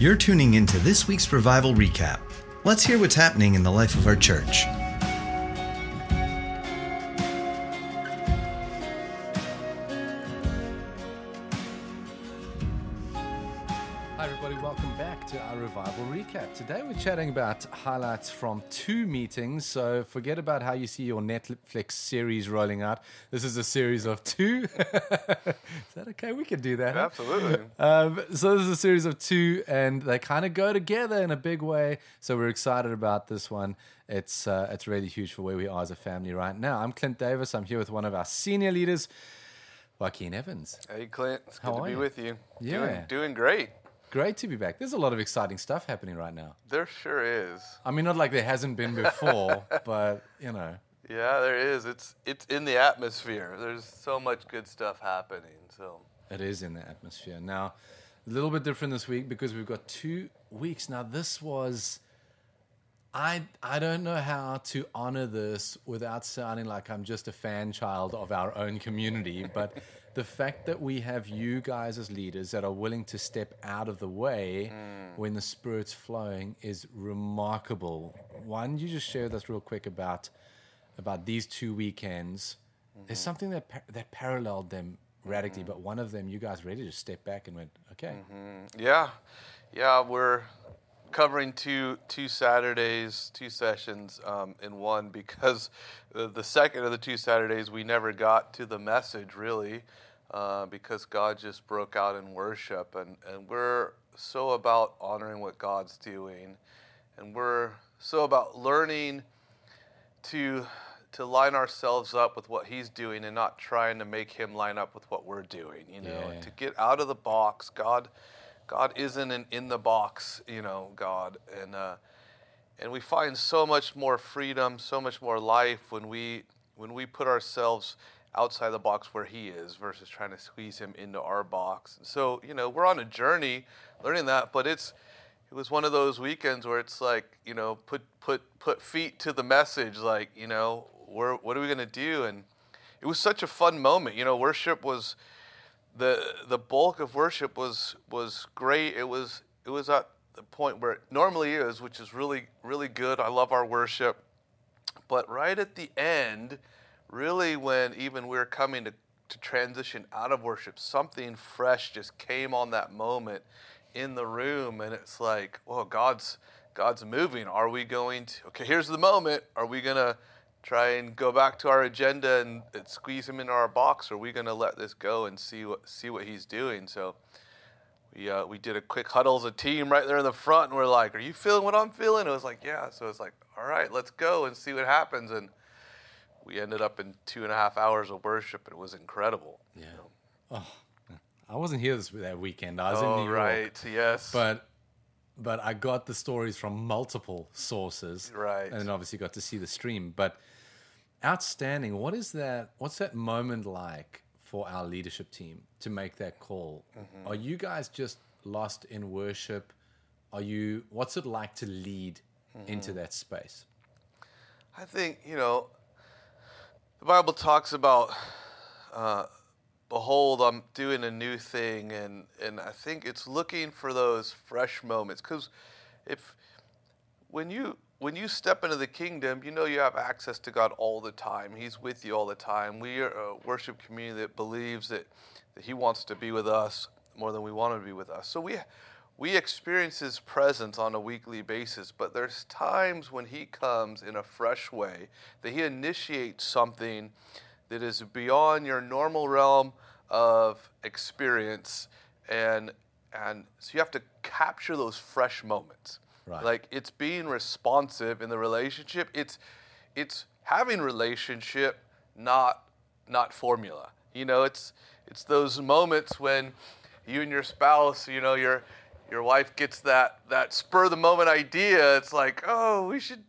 You're tuning into this week's Revival Recap. Let's hear what's happening in the life of our church. Today we're chatting about highlights from two meetings. So forget about how you see your Netflix series rolling out. This is a series of two. is that okay? We can do that. Absolutely. Um, so this is a series of two, and they kind of go together in a big way. So we're excited about this one. It's uh, it's really huge for where we are as a family right now. I'm Clint Davis. I'm here with one of our senior leaders, Joaquin Evans. Hey, Clint. It's good How to be you? with you. Yeah. Doing, doing great. Great to be back. There's a lot of exciting stuff happening right now. There sure is. I mean, not like there hasn't been before, but you know, Yeah, there is. It's it's in the atmosphere. There's so much good stuff happening. So it is in the atmosphere. Now, a little bit different this week because we've got two weeks. Now, this was. I, I don't know how to honor this without sounding like I'm just a fan child of our own community, but the fact that we have you guys as leaders that are willing to step out of the way mm. when the Spirit's flowing is remarkable. Why don't you just share with us real quick about about these two weekends? Mm-hmm. There's something that par- that paralleled them radically, mm. but one of them, you guys really just stepped back and went, okay, mm-hmm. yeah, yeah, we're covering two two Saturdays, two sessions um, in one because the, the second of the two Saturdays we never got to the message really uh, because God just broke out in worship. And and we're so about honoring what God's doing. And we're so about learning to to line ourselves up with what he's doing and not trying to make him line up with what we're doing you know Yeah. to get out of the box. God god isn't an in the box you know god. And uh and we find so much more freedom so much more life when we when we put ourselves outside the box where he is versus trying to squeeze him into our box. So you know we're on a journey learning that but it's it was one of those weekends where it's like you know put put put feet to the message like you know where, what are we going to do? And it was such a fun moment. You know worship was the the bulk of worship was was great. It was it was at the point where it normally is which is really really good. I love our worship. But right at the end really when even we were coming to, to transition out of worship something fresh just came on that moment in the room. And it's like well god's god's moving. Are we going to okay here's the moment. Are we to try and go back to our agenda and, and squeeze him into our box or are we going to let this go and see what see what he's doing so we uh, we did a quick huddle as a team right there in the front, and we're like, "Are you feeling what I'm feeling?" It was like, "Yeah." So it's like, "All right, let's go and see what happens." And we ended up in two and a half hours of worship. It was incredible. Yeah. Oh, I wasn't here this that weekend. I was in Oh, New York. right. Yes. but but I got the stories from multiple sources, Right. And then obviously got to see the stream. But outstanding. What is that? What's that moment like for our leadership team to make that call? Mm-hmm. Are you guys just lost in worship? Are you? What's it like to lead Mm-hmm. into that space? I think you know the Bible talks about uh, behold, I'm doing a new thing, and and I think it's looking for those fresh moments because if when you when you step into the kingdom, you know you have access to God all the time. He's with you all the time. We are a worship community that believes that, that He wants to be with us more than we want to be with us. So we we experience His presence on a weekly basis, but there's times when He comes in a fresh way that He initiates something that is beyond your normal realm of experience, and and so you have to capture those fresh moments. Right. Like it's being responsive in the relationship. It's it's having relationship, not not formula. You know, it's it's those moments when you and your spouse, you know, your your wife gets that that spur of the moment idea. It's like, oh, we should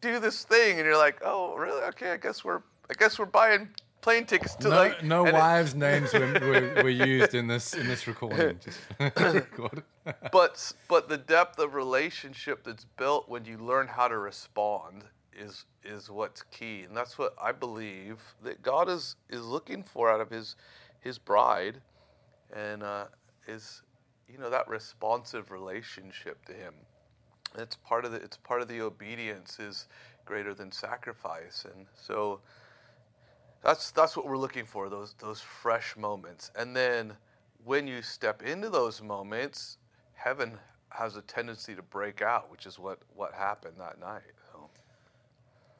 do this thing, and you're like, oh, really? Okay, I guess we're I guess we're buying plane tickets to No, like no and it- wives' names were, were, were used in this in this recording. Just record. but but the depth of relationship that's built when you learn how to respond is is what's key and that's what I believe that God is is looking for out of his his bride and uh, is you know that responsive relationship to Him. It's part of the it's part of the obedience is greater than sacrifice, and so that's that's what we're looking for those those fresh moments. And then when you step into those moments, heaven has a tendency to break out, which is what what happened that night. So,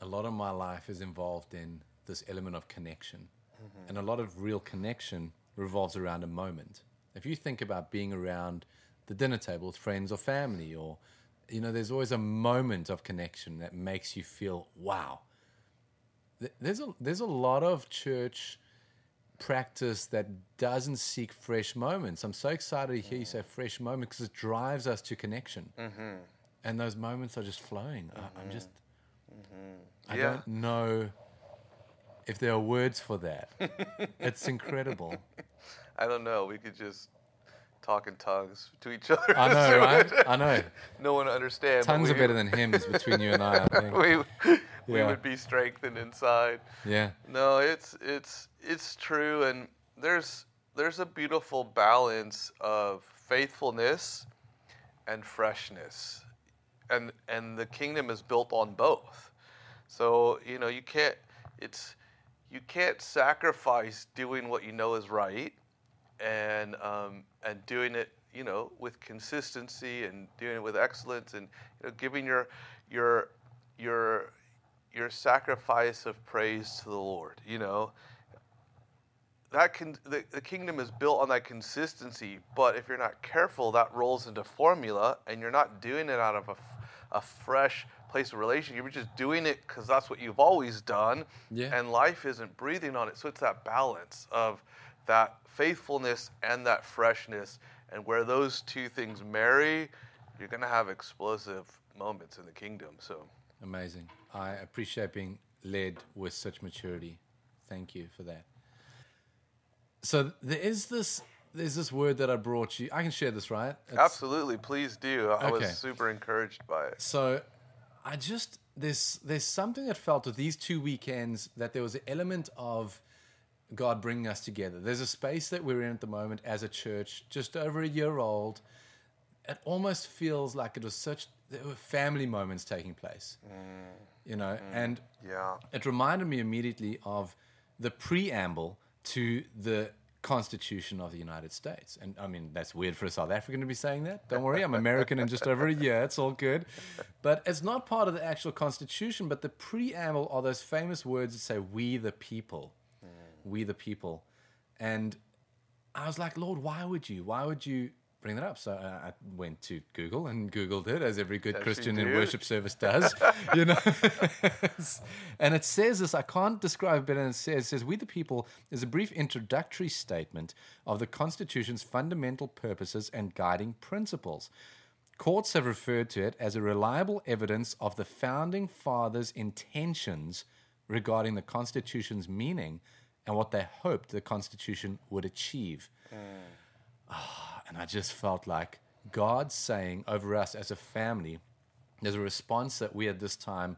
a lot of my life is involved in this element of connection. Mm-hmm. And a lot of real connection revolves around a moment. If you think about being around the dinner table with friends or family, or, you know, there's always a moment of connection that makes you feel, wow. Th- There's a, there's a lot of church practice that doesn't seek fresh moments. I'm so excited to hear you mm. say fresh moment because it drives us to connection. Mm-hmm. And those moments are just flowing. I, I'm mm-hmm. just, mm-hmm. I Yeah. don't know if there are words for that. it's incredible. I don't know. We could just talk in tongues to each other. I know, right? I know. no one understands. Tongues are better than hymns between you and I. I think. we we would be strengthened inside. Yeah, No, it's it's it's true, and there's there's a beautiful balance of faithfulness and freshness, and and the kingdom is built on both. So you know you can't it's you can't sacrifice doing what you know is right, and um, and doing it you know with consistency and doing it with excellence and you know giving your your your your sacrifice of praise to the Lord. You know, that can the, the kingdom is built on that consistency. But if you're not careful, that rolls into formula, and you're not doing it out of a fresh place of relation. You're just doing it because that's what you've always done, Yeah. and life isn't breathing on it. So it's that balance of that faithfulness and that freshness, and where those two things marry, you're gonna have explosive moments in the kingdom. So. amazing. I appreciate being led with such maturity. Thank you for that. So there is this. There's this word that I brought you. I can share this, right? It's- Absolutely, please do. I Okay. was super encouraged by it. So I just there's there's something that felt with these two weekends that there was an element of God bringing us together. There's a space that we're in at the moment as a church, just over a year old. It almost feels like it was such there were family moments taking place, mm. you know, mm. and Yeah. it reminded me immediately of the preamble to the Constitution of the United States. And I mean, that's weird for a South African to be saying that. Don't worry, I'm American in just over a year. It's all good. But it's not part of the actual Constitution, but the preamble are those famous words that say, We the people. Mm. We the people. And I was like, Lord, why would you? Why would you bring that up? So uh, I went to Google and Googled it, as every good Christian in worship service does, you know. and it says this, I can't describe it better than it says. It says, We the people is a brief introductory statement of the Constitution's fundamental purposes and guiding principles. Courts have referred to it as a reliable evidence of the founding fathers' intentions regarding the Constitution's meaning and what they hoped the Constitution would achieve. Ah, and I just felt like God saying over us as a family, there's a response that we at this time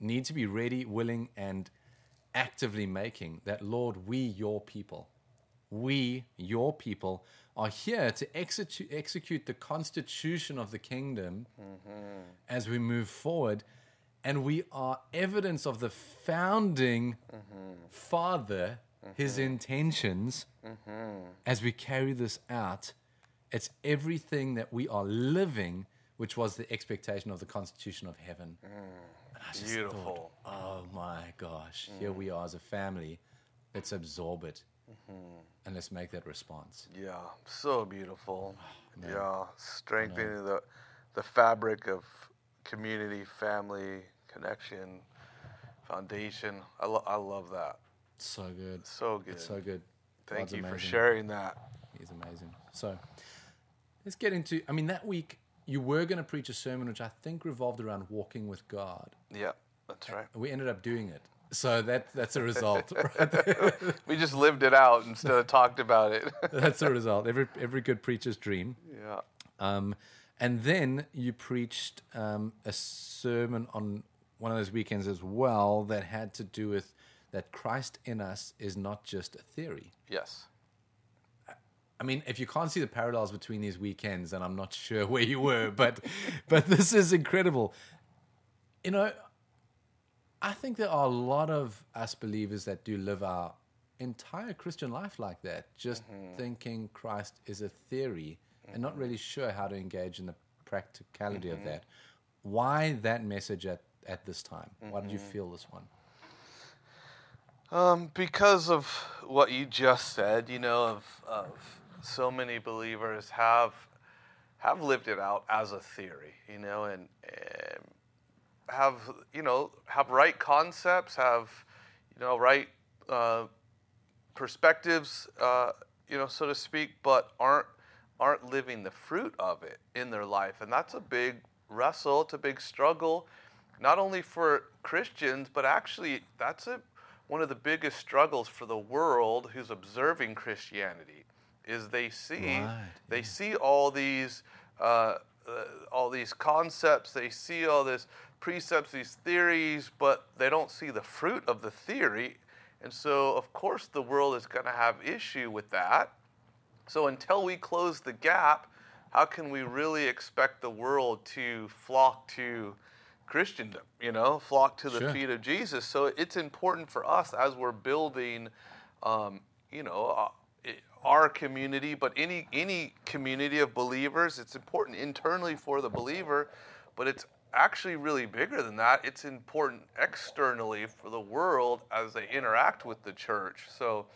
need to be ready, willing, and actively making that, Lord, we, your people, we, your people, are here to execute, execute the constitution of the kingdom mm-hmm. as we move forward. And we are evidence of the founding mm-hmm. father, his mm-hmm. intentions as we carry this out. It's everything that we are living, which was the expectation of the constitution of heaven. Mm. Just Beautiful. thought, oh my gosh, here mm. we are as a family. Let's absorb it mm-hmm. and let's make that response. Yeah, so beautiful. Oh, man. yeah, strengthening the the fabric of community, family, connection, foundation. I, lo- I love that. So good. So good. It's so good. Thank God's you for sharing that. He's amazing. So let's get into. I mean, that week you were going to preach a sermon which I think revolved around walking with God. Yeah, that's right. We ended up doing it. So that that's a result. right. We just lived it out instead of talked about it. That's a result. Every every good preacher's dream. yeah. Um, and then you preached um, a sermon on one of those weekends as well that had to do with that Christ in us is not just a theory. Yes. I mean, if you can't see the parallels between these weekends, and I'm not sure where you were, but but this is incredible. You know, I think there are a lot of us believers that do live our entire Christian life like that, just mm-hmm. thinking Christ is a theory and not really mm-hmm. sure how to engage in the practicality of mm-hmm. that. Why that message at, at this time? Why did you feel this one? Um, because of what you just said, you know, of, of so many believers have have lived it out as a theory, you know, and, and have you know have right concepts, have you know right uh, perspectives, uh, you know, so to speak, but aren't aren't living the fruit of it in their life, and that's a big wrestle. It's a big struggle, not only for Christians, but actually that's a one of the biggest struggles for the world who's observing Christianity is they see Right, they see all these uh, uh, all these concepts, they see all this precepts, these theories, but they don't see the fruit of the theory, and so of course the world is going to have issue with that. So until we close the gap, how can we really expect the world to flock to Christendom, you know, flock to the Sure. feet of Jesus? So it's important for us as we're building, um, you know, uh, our community, but any any community of believers. It's important internally for the believer, but it's actually really bigger than that. It's important externally for the world as they interact with the church. So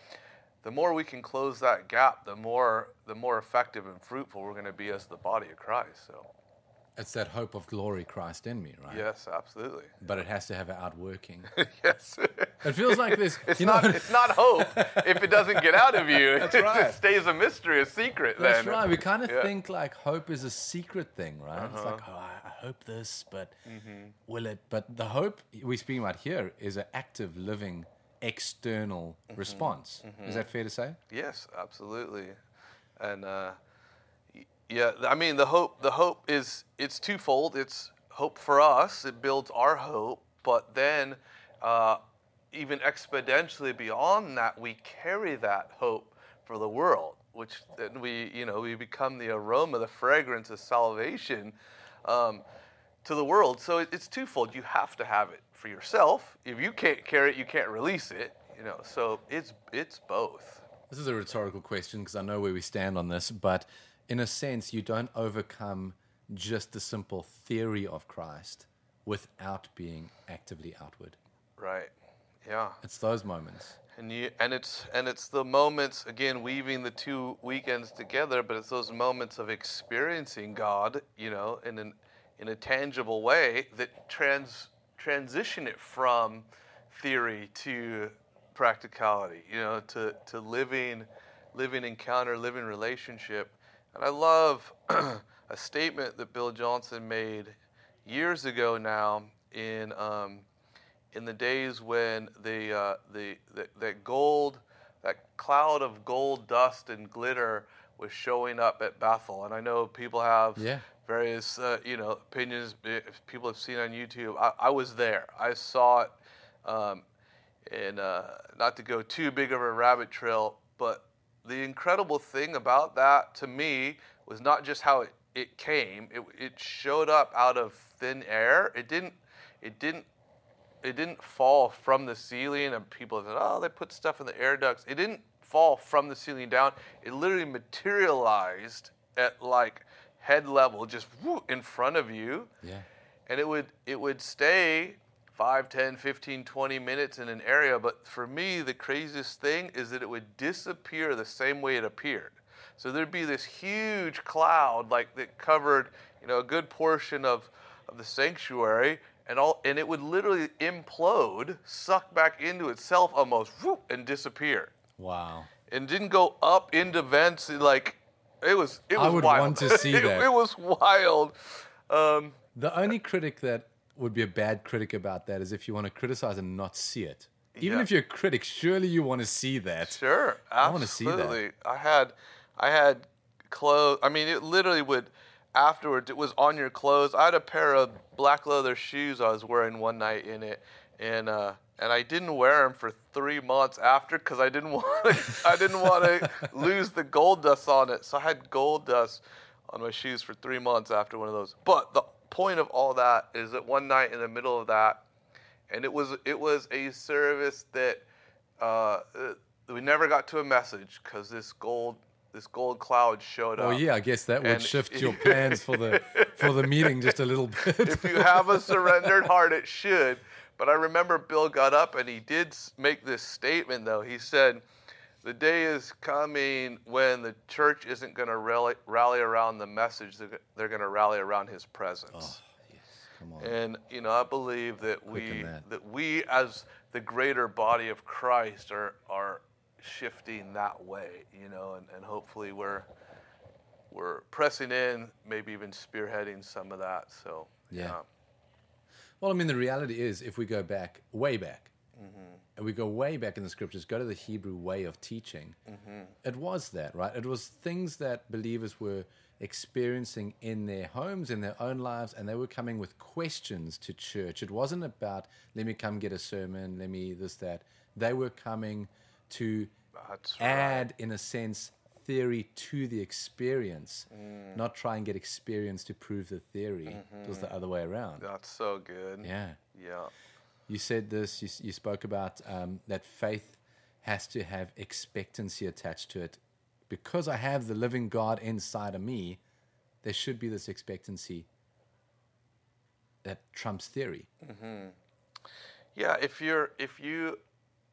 the more we can close that gap, the more the more effective and fruitful we're going to be as the body of Christ. So It's that hope of glory Christ in me, right? yes, absolutely. But it has to have an outworking. yes. It feels like this. It's you not know, it's not hope if it doesn't get out of you. That's it right. just stays a mystery, a secret That's then. right. We kind of Yeah. think like hope is a secret thing, right? It's Uh-huh. like, oh, I, hope this, but Mm-hmm. will it? But the hope we're speaking about here is an active, living, external Mm-hmm. response. Is that fair to say? Yes, absolutely. And uh, yeah, I mean the hope the hope is it's twofold. It's hope for us. It builds our hope, but then uh, even exponentially beyond that, we carry that hope for the world, which then we you know we become the aroma, the fragrance of salvation. Um, to the world. So it, it's twofold. You have to have it for yourself. If you can't carry it, you can't release it. You know, so it's it's both. This is a rhetorical question because I know where we stand on this, but in a sense, you don't overcome just the simple theory of Christ without being actively outward. Right. Yeah. It's those moments. And you and it's and it's the moments again weaving the two weekends together, but it's those moments of experiencing God, you know, in an in a tangible way that trans transition it from theory to practicality, you know, to, to living living encounter, living relationship. And I love a statement that Bill Johnson made years ago now in um, in the days when the, uh, the, the that gold, that cloud of gold dust and glitter was showing up at Bethel. And I know people have Yeah. various, uh, you know, opinions. People have seen on YouTube. I, I was there. I saw it. Um, and uh, not to go too big of a rabbit trail, but the incredible thing about that to me was not just how it, it came. It, it showed up out of thin air. It didn't. It didn't it didn't fall from the ceiling and people said, oh, they put stuff in the air ducts. It didn't fall from the ceiling down. It literally materialized at like head level, just whoo, in front of you. Yeah. And it would it would stay 5, 10, 15, 20 minutes in an area. But for me, the craziest thing is that it would disappear the same way it appeared. So there'd be this huge cloud like that covered, you know, a good portion of, of the sanctuary and all and it would literally implode, suck back into itself almost whoop, and disappear. Wow. And didn't go up into vents like it was it was I would wild. want to see it, that. it was wild. Um, The only critic that would be a bad critic about that is if you want to criticize and not see it. Even Yeah. if you're a critic, surely you want to see that. Sure, I wanna see that. absolutely. I had, I had clothes. I mean, it literally would. Afterwards, it was on your clothes. I had a pair of black leather shoes I was wearing one night in it, and uh, and I didn't wear them for three months after because I didn't want I didn't want to lose the gold dust on it. So I had gold dust on my shoes for three months after one of those. But the point of all that is that one night in the middle of that, and it was it was a service that uh, we never got to a message because this gold this gold cloud showed up. Oh yeah, I guess that would shift your plans for the for the meeting just a little bit. if you have a surrendered heart, it should. But I remember Bill got up and he did make this statement, though. He said, The day is coming when the church isn't going to rally, rally around the message, they're, they're going to rally around his presence. Oh, come on. And you know, I believe that we that. that we as the greater body of Christ are are shifting that way, you know, and, and hopefully we're we're pressing in, maybe even spearheading some of that. So Yeah. Well, I mean, the reality is, if we go back, way back, and we go way back in the scriptures, go to the Hebrew way of teaching, it was that, right? It was things that believers were experiencing in their homes, in their own lives, and they were coming with questions to church. It wasn't about, let me come get a sermon, let me this, that. They were coming to That's right. add, in a sense, theory to the experience, Mm. not try and get experience to prove the theory. It was the other way around. That's so good. Yeah. Yeah. You said this, you, you spoke about um, that faith has to have expectancy attached to it. Because I have the living God inside of me, there should be this expectancy that trumps theory. Yeah, if you're if you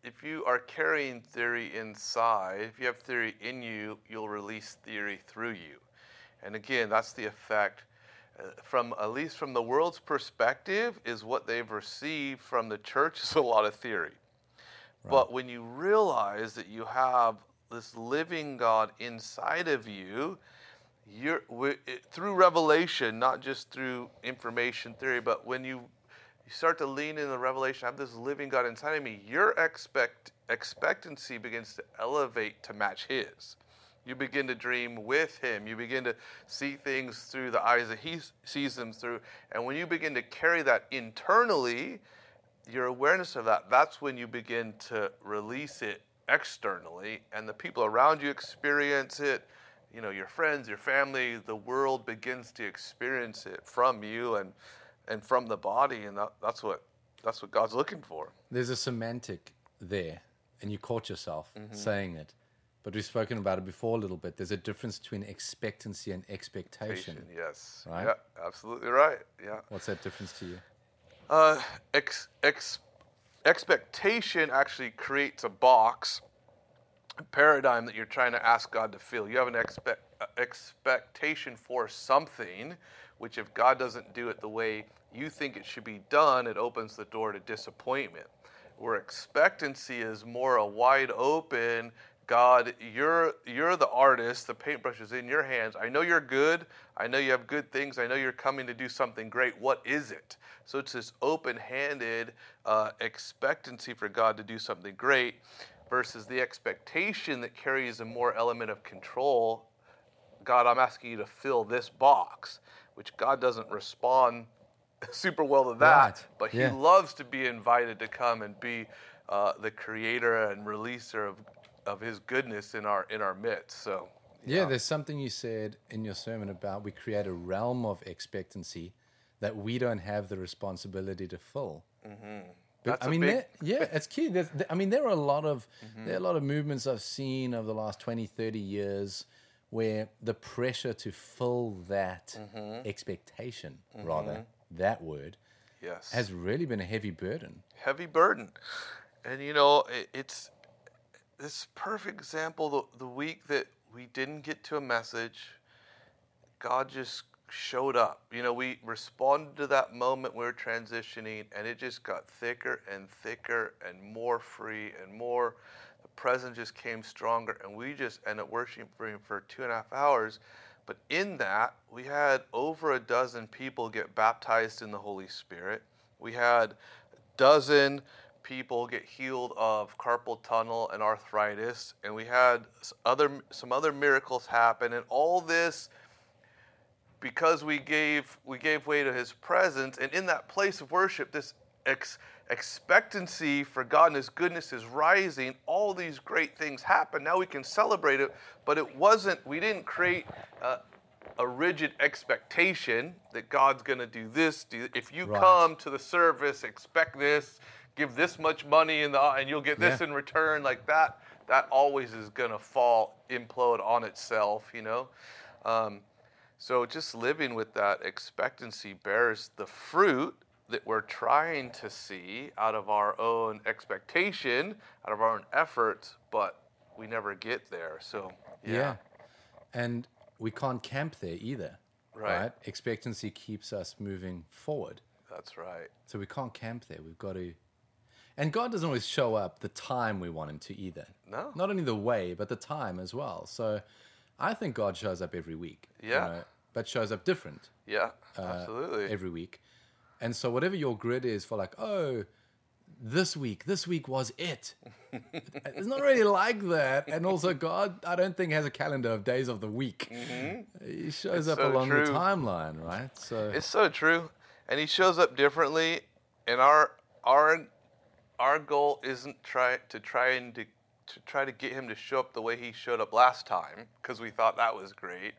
if you are carrying theory inside, if you have theory in you, you'll release theory through you. And again, that's the effect from at least from the world's perspective is what they've received from the church is a lot of theory. But when you realize that you have this living God inside of you, you're through revelation, not just through information theory, but when you you start to lean in the revelation, I have this living God inside of me, your expect expectancy begins to elevate to match His. You begin to dream with Him. You begin to see things through the eyes that He sees them through. And when you begin to carry that internally, your awareness of that, that's when you begin to release it externally, and the people around you experience it. You know, your friends, your family, the world begins to experience it from you and and from the body, and that, that's what that's what God's looking for. There's a semantic there, and you caught yourself mm-hmm. saying it. But we've spoken about it before a little bit. There's a difference between expectancy and expectation. Patient, yes, Right? yeah, absolutely right. Yeah. What's that difference to you? Uh, ex, ex, expectation actually creates a box, a paradigm that you're trying to ask God to fill. You have an expect, uh, expectation for something, which if God doesn't do it the way you think it should be done, it opens the door to disappointment. Where expectancy is more a wide open, God, you're you're the artist. The paintbrush is in your hands. I know you're good. I know you have good things. I know you're coming to do something great. What is it? So it's this open-handed uh, expectancy for God to do something great, versus the expectation that carries a more element of control. God, I'm asking you to fill this box, which God doesn't respond super well to that, Right. but He Yeah. loves to be invited to come and be uh, the creator and releaser of, of His goodness in our in our midst. So Yeah, there's something you said in your sermon about we create a realm of expectancy that we don't have the responsibility to fill. But, Mm-hmm. That's I a mean, big- yeah, it's key. There's, th- I mean, there are a lot of Mm-hmm. there are a lot of movements I've seen over the last 20, 30 years where the pressure to fill that Mm-hmm. expectation, rather that word, yes, has really been a heavy burden. heavy burden. And you know, it, it's this perfect example. The, the week that we didn't get to a message, God just showed up. You know, we responded to that moment we were transitioning, and it just got thicker and thicker and more free and more. The presence just came stronger, and we just ended up worshiping for for two and a half hours. But in that, we had over a dozen people get baptized in the Holy Spirit. We had a dozen people get healed of carpal tunnel and arthritis, and we had other some other miracles happen, and all this because we gave we gave way to His presence, and in that place of worship, this ex, expectancy for God and His goodness is rising. All these great things happen. Now we can celebrate it, but it wasn't, we didn't create uh, a rigid expectation that God's going to do this. Do, if you Right. come to the service, expect this, give this much money in the, and you'll get this Yeah. in return, like that. That always is going to fall, implode on itself, you know. Um, so just living with that expectancy bears the fruit that we're trying to see out of our own expectation, out of our own efforts, but we never get there. So Yeah. yeah, And we can't camp there either. Right. Expectancy keeps us moving forward. that's right. So we can't camp there. We've got to. And God doesn't always show up the time we want Him to either. No. Not only the way, but the time as well. So I think God shows up every week. you Yeah. know, but shows up different Yeah, uh, absolutely. every week. And so whatever your grid is for, like, oh, this week, this week was it. it's not really like that. And also, God, I don't think has a calendar of days of the week. He shows Mm-hmm. It's up so along the timeline, right? So It's so true, and he shows up differently. And our our our goal isn't try to try and to, to try to get him to show up the way he showed up last time because we thought that was great.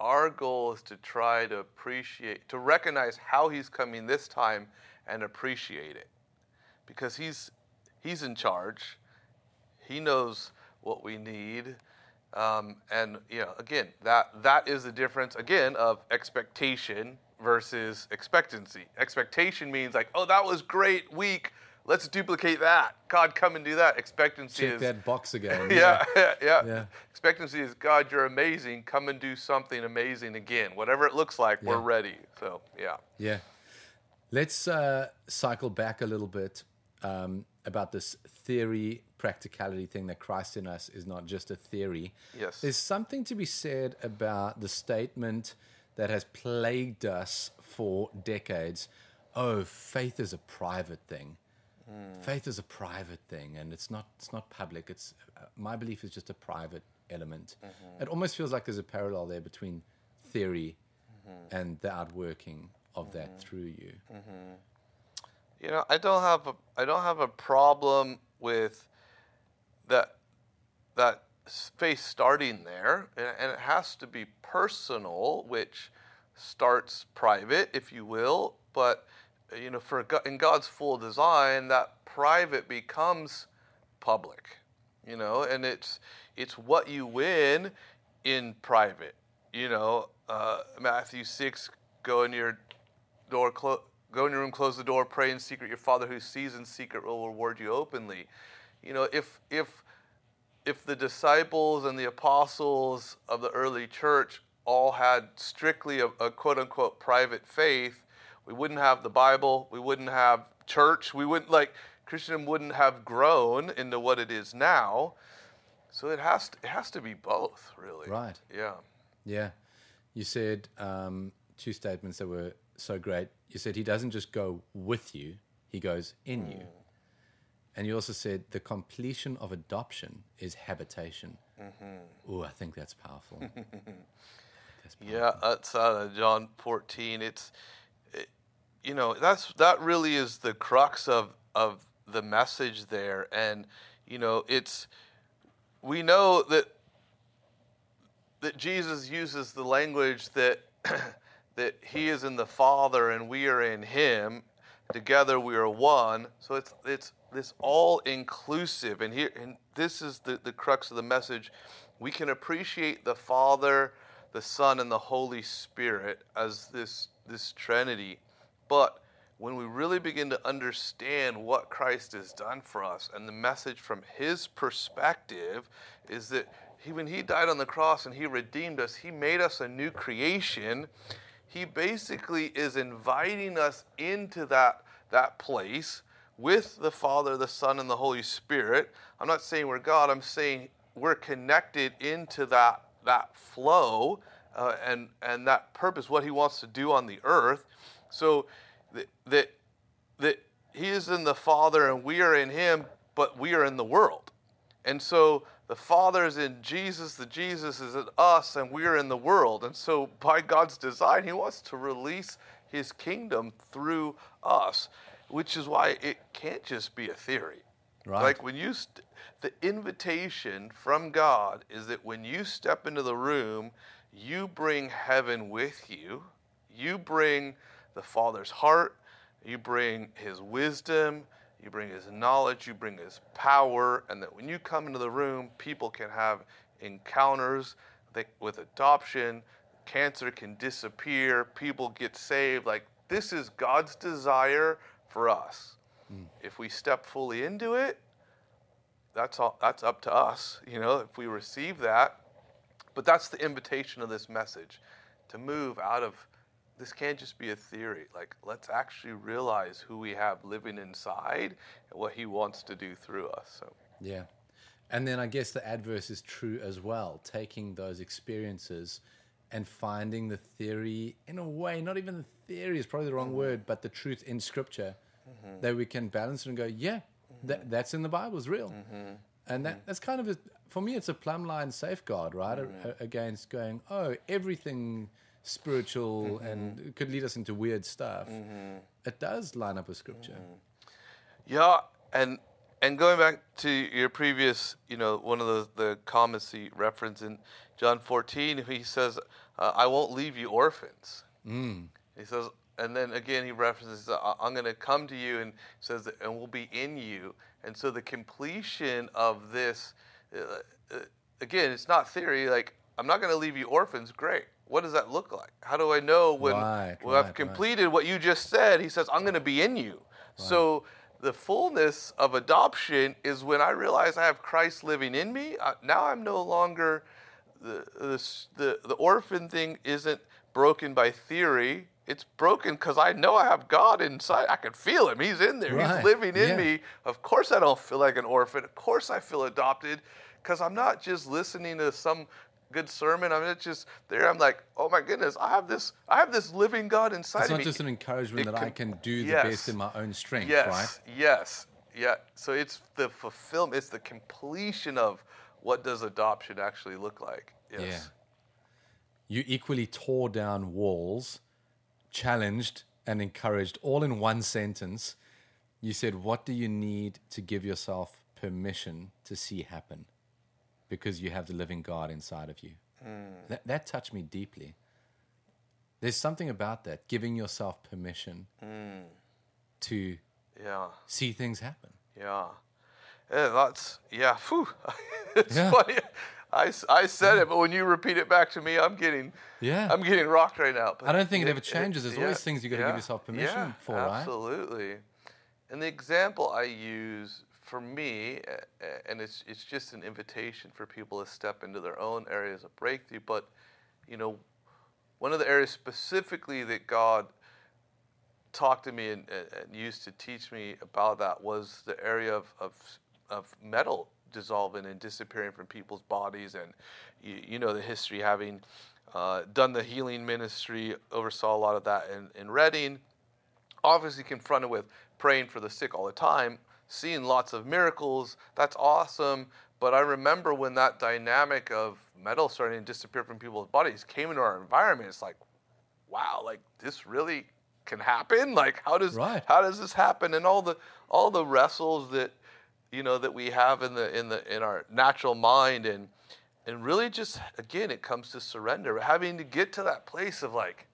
Our goal is to try to appreciate, to recognize how he's coming this time and appreciate it, because he's he's in charge. He knows what we need. Um, and you know, again, that that is the difference again of expectation versus expectancy. Expectation means like, oh, that was great week. Let's duplicate that. God, come and do that. Expectancy check is that box again. yeah, yeah, yeah. Yeah. Expectancy is God, you're amazing. Come and do something amazing again. Whatever it looks like, we're ready. So yeah. Yeah. Let's uh, cycle back a little bit um, about this theory practicality thing that Christ in us is not just a theory. Yes. There's something to be said about the statement that has plagued us for decades oh, faith is a private thing. Hmm. Faith is a private thing, and it's not. It's not public. It's uh, my belief is just a private element. Mm-hmm. It almost feels like there's a parallel there between theory mm-hmm. and the outworking of that mm-hmm. through you. You know, I don't have a I don't have a problem with that that space starting there, and, and it has to be personal, which starts private, if you will. But you know, for in God's full design, that private becomes public. You know, and it's it's what you win in private. You know, uh, Matthew six, go in your door, clo- go in your room, close the door, pray in secret. Your Father who sees in secret will reward you openly. You know, if if if the disciples and the apostles of the early church all had strictly a, a quote unquote private faith, we wouldn't have the Bible, we wouldn't have church, we wouldn't like Christendom wouldn't have grown into what it is now. So it has to, it has to be both, really. Right. Yeah. Yeah. You said um, two statements that were so great. You said he doesn't just go with you, he goes in you. And you also said the completion of adoption is habitation. Mm-hmm. Oh, I think that's powerful. that's powerful. Yeah, that's out of John 14. It's, it, you know, that's that really is the crux of of the message there, and you know, it's we know that that Jesus uses the language that that He is in the Father and we are in Him. Together we are one. So it's it's this all inclusive, and here and this is the the crux of the message. We can appreciate the Father, the Son, and the Holy Spirit as this this Trinity, but when we really begin to understand what Christ has done for us, and the message from His perspective is that he, when He died on the cross and He redeemed us, He made us a new creation. He basically is inviting us into that, that place with the Father, the Son, and the Holy Spirit. I'm not saying we're God, I'm saying we're connected into that, that flow uh, and, and that purpose, what He wants to do on the earth. So that, that, that He is in the Father and we are in Him, but we are in the world. And so the Father is in Jesus, the Jesus is in us, and we are in the world. And so by God's design, He wants to release His kingdom through us. which is why it can't just be a theory. Right. Like when you, st- the invitation from God is that when you step into the room, you bring heaven with you. You bring the Father's heart. You bring His wisdom. You bring His knowledge. You bring His power. And that when you come into the room, people can have encounters with adoption. Cancer can disappear. People get saved. Like this is God's desire for us. Hmm. If we step fully into it, that's all that's up to us, you know, if we receive that. But that's the invitation of this message to move out of this can't just be a theory. Like let's actually realize who we have living inside and what he wants to do through us. So Yeah. And then I guess the adverse is true as well, taking those experiences and finding the theory in a way, not even the theory is probably the wrong mm-hmm. word, but the truth in scripture mm-hmm. that we can balance it and go, yeah, mm-hmm. that, that's in the Bible, is real. And that, that's kind of, a, for me, it's a plumb line safeguard, right? A- a- against going, oh, everything spiritual and it could lead us into weird stuff. It does line up with scripture. Yeah, and and going back to your previous, you know, one of the the comments he referenced in John 14, he says, uh, "I won't leave you orphans." Mm. He says, and then again he references, "I- "I'm going to come to you," and says, that, "And we'll be in you." And so the completion of this, uh, uh, again, it's not theory. Like I'm not going to leave you orphans. Great. What does that look like? How do I know when, Right, when I've right, right. completed what you just said? He says, "I'm going to be in you." So the fullness of adoption is when I realize I have Christ living in me. Uh, now I'm no longer the, the the the orphan thing isn't broken by theory. It's broken because I know I have God inside. I can feel Him. He's in there. Right, He's living in yeah. me. Of course, I don't feel like an orphan. Of course, I feel adopted because I'm not just listening to some good sermon. I'm not just there. I'm like, oh my goodness, I have this. I have this living God inside of me. It's not just an encouragement It that I can- can do the yes. best in my own strength, Yes, right? yes, yeah. So it's the fulfillment, it's the completion of what does adoption actually look like. Yes. Yeah. You equally tore down walls, challenged and encouraged all in one sentence. You said, What do you need to give yourself permission to see happen? Because you have the living God inside of you. Mm. That, that touched me deeply. There's something about that, giving yourself permission mm. to Yeah, see things happen. yeah. Yeah, that's yeah. Phew. it's Yeah. funny. I said it, but when you repeat it back to me, I'm getting Yeah. I'm getting rocked right now. But I don't think it ever changes. There's always things you gotta give yourself permission yeah, for, right? Absolutely. And the example I use for me, and it's it's just an invitation for people to step into their own areas of breakthrough. But you know, one of the areas specifically that God talked to me and, and and used to teach me about that was the area of, of, of metal dissolving and disappearing from people's bodies. And you, you know the history, having uh, done the healing ministry, oversaw a lot of that in, in Redding. Obviously, confronted with praying for the sick all the time, seeing lots of miracles. That's awesome. But I remember when that dynamic of metal starting to disappear from people's bodies came into our environment. It's like, wow, like this really can happen. Like how does Right. how does this happen? And all the all the wrestles that you know that we have in the in the in our natural mind and and really just again it comes to surrender, having to get to that place of like.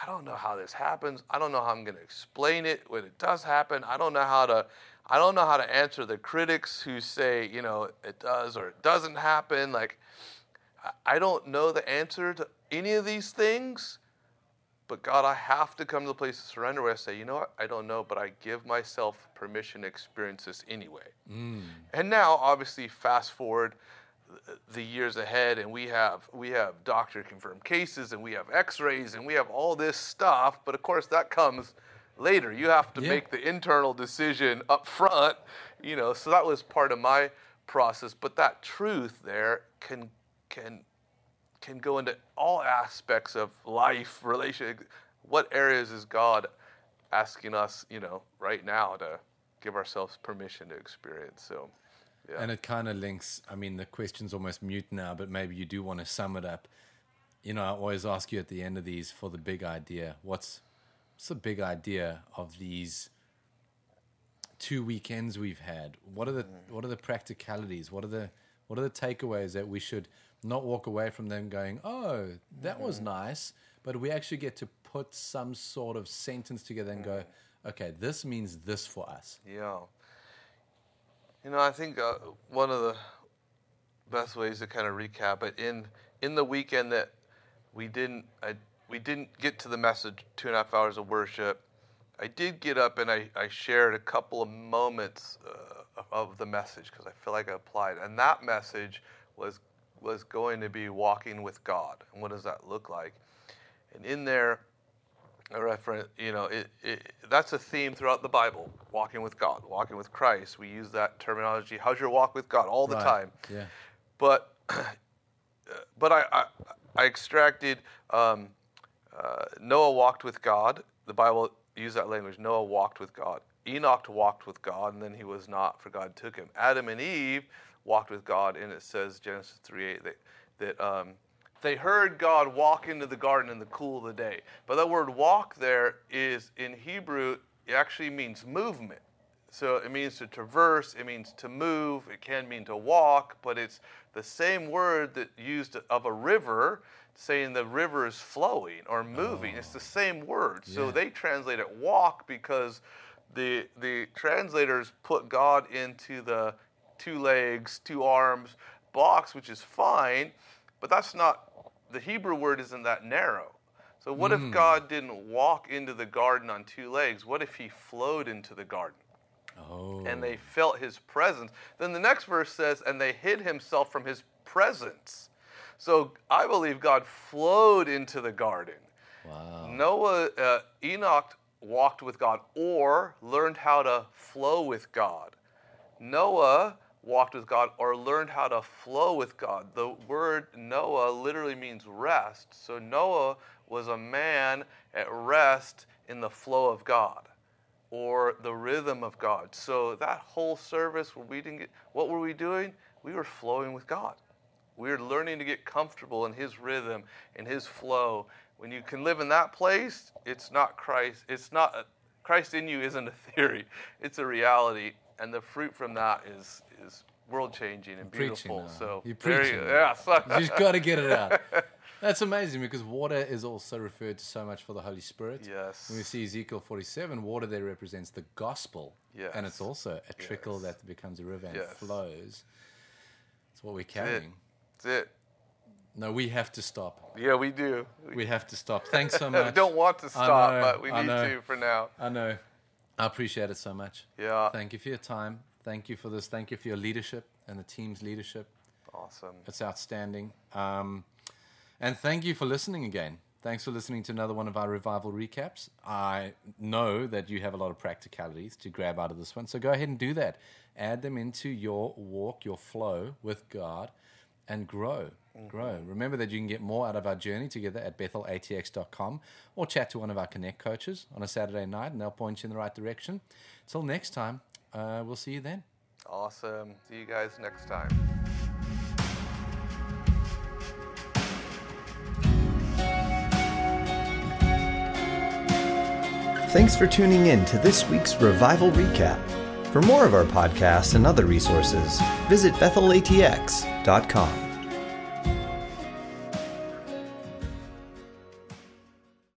I don't know how this happens. I don't know how I'm going to explain it when it does happen. I don't know how to I don't know how to answer the critics who say, you know, it does or it doesn't happen. Like I- don't know the answer to any of these things. But God, I have to come to the place of surrender where I say, you know what, I don't know, but I give myself permission to experience this anyway. Mm. And now, obviously, fast forward the years ahead, and we have we have doctor confirmed cases, and we have X-rays, and we have all this stuff. But of course, that comes later. You have to Yeah. make the internal decision up front, you know. So that was part of my process. But that truth there can can can go into all aspects of life, relation. What areas is God asking us, you know, right now to give ourselves permission to experience? So, yeah. And it kind of links. I mean, the question's almost mute now, but maybe you do want to sum it up. You know, I always ask you at the end of these for the big idea. What's what's the big idea of these two weekends we've had? What are the what are the practicalities? What are the what are the takeaways that we should not walk away from them going, "Oh, that was nice," but we actually get to put some sort of sentence together and go, "Okay, this means this for us." Yeah. You know, I think uh, one of the best ways to kind of recap it in in the weekend that we didn't I, we didn't get to the message two and a half hours of worship. I did get up and I, I shared a couple of moments uh, of the message because I feel like I applied, and that message was was going to be walking with God. And what does that look like? And in there, a reference, you know, it, it, that's a theme throughout the Bible. Walking with God, walking with Christ. We use that terminology. How's your walk with God all the Right. time? Yeah. But but I I, I extracted um, uh, Noah walked with God. The Bible used that language. Noah walked with God. Enoch walked with God, and then he was not, for God took him. Adam and Eve walked with God, and it says Genesis three eight that that um, they heard God walk into the garden in the cool of the day. But that word "walk" there is in Hebrew. It actually means movement. So it means to traverse, it means to move, it can mean to walk, but it's the same word that used of a river, saying the river is flowing or moving. It's the oh, same word. So they translate it walk because the the translators put God into the two legs, two arms box, which is fine, but that's not the Hebrew word isn't that narrow. So what if hmm. God didn't walk into the garden on two legs? What if he flowed into the garden? Oh. and they oh. felt his presence. Then the next verse says, and they hid himself from his presence. So I believe God flowed into the garden. wow. Noah, uh, Enoch walked with God or learned how to flow with God. Noah walked with God or learned how to flow with God. The word Noah literally means rest. So Noah was a man at rest in the flow of God or the rhythm of God. So that whole service where we didn't get what were we doing? We were flowing with God. We were learning to get comfortable in his rhythm, in his flow. When you can live in that place, it's not Christ. It's not a, Christ in you isn't a theory. It's a reality, and the fruit from that is is world changing and preaching beautiful. now. So You're preaching you- yeah, so- You just got to get it out. That's amazing because water is also referred to so much for the Holy Spirit. Yes. When we see Ezekiel 47, water there represents the gospel. And it's also a trickle Yes. that becomes a river and Yes. flows. It's what we're carrying. That's it. No, we have to stop. Yeah, we do. We have to stop. Thanks so I much. don't want to stop, know, but we I need know. to for now. I know. I appreciate it so much. Yeah. Thank you for your time. Thank you for this. Thank you for your leadership and the team's leadership. Awesome. It's outstanding. Um, and thank you for listening again. Thanks for listening to another one of our revival recaps. I know that you have a lot of practicalities to grab out of this one. So go ahead and do that. Add them into your walk, your flow with God, and grow. Grow. Remember that you can get more out of our journey together at bethelatx.com or chat to one of our Connect coaches on a Saturday night and they'll point you in the right direction. Till next time, uh, we'll see you then. Awesome. See you guys next time. Thanks for tuning in to this week's Revival Recap. For more of our podcasts and other resources, visit bethelatx.com.